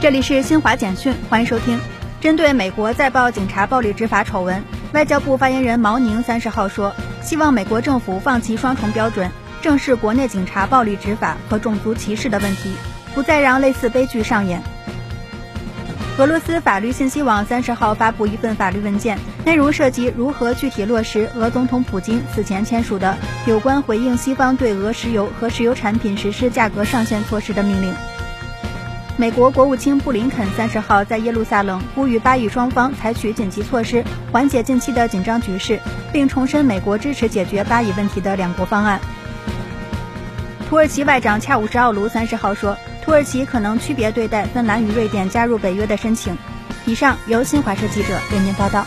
这里是新华简讯，欢迎收听。针对美国再报警察暴力执法丑闻，外交部发言人毛宁三十号说，希望美国政府放弃双重标准，正视国内警察暴力执法和种族歧视的问题，不再让类似悲剧上演。俄罗斯法律信息网三十号发布一份法律文件，内容涉及如何具体落实俄总统普京此前签署的有关回应西方对俄石油和石油产品实施价格上限措施的命令。美国国务卿布林肯三十号在耶路撒冷呼吁巴以双方采取紧急措施，缓解近期的紧张局势，并重申美国支持解决巴以问题的两国方案。土耳其外长恰武什奥卢三十号说，土耳其可能区别对待芬兰与瑞典加入北约的申请。以上由新华社记者为您报道。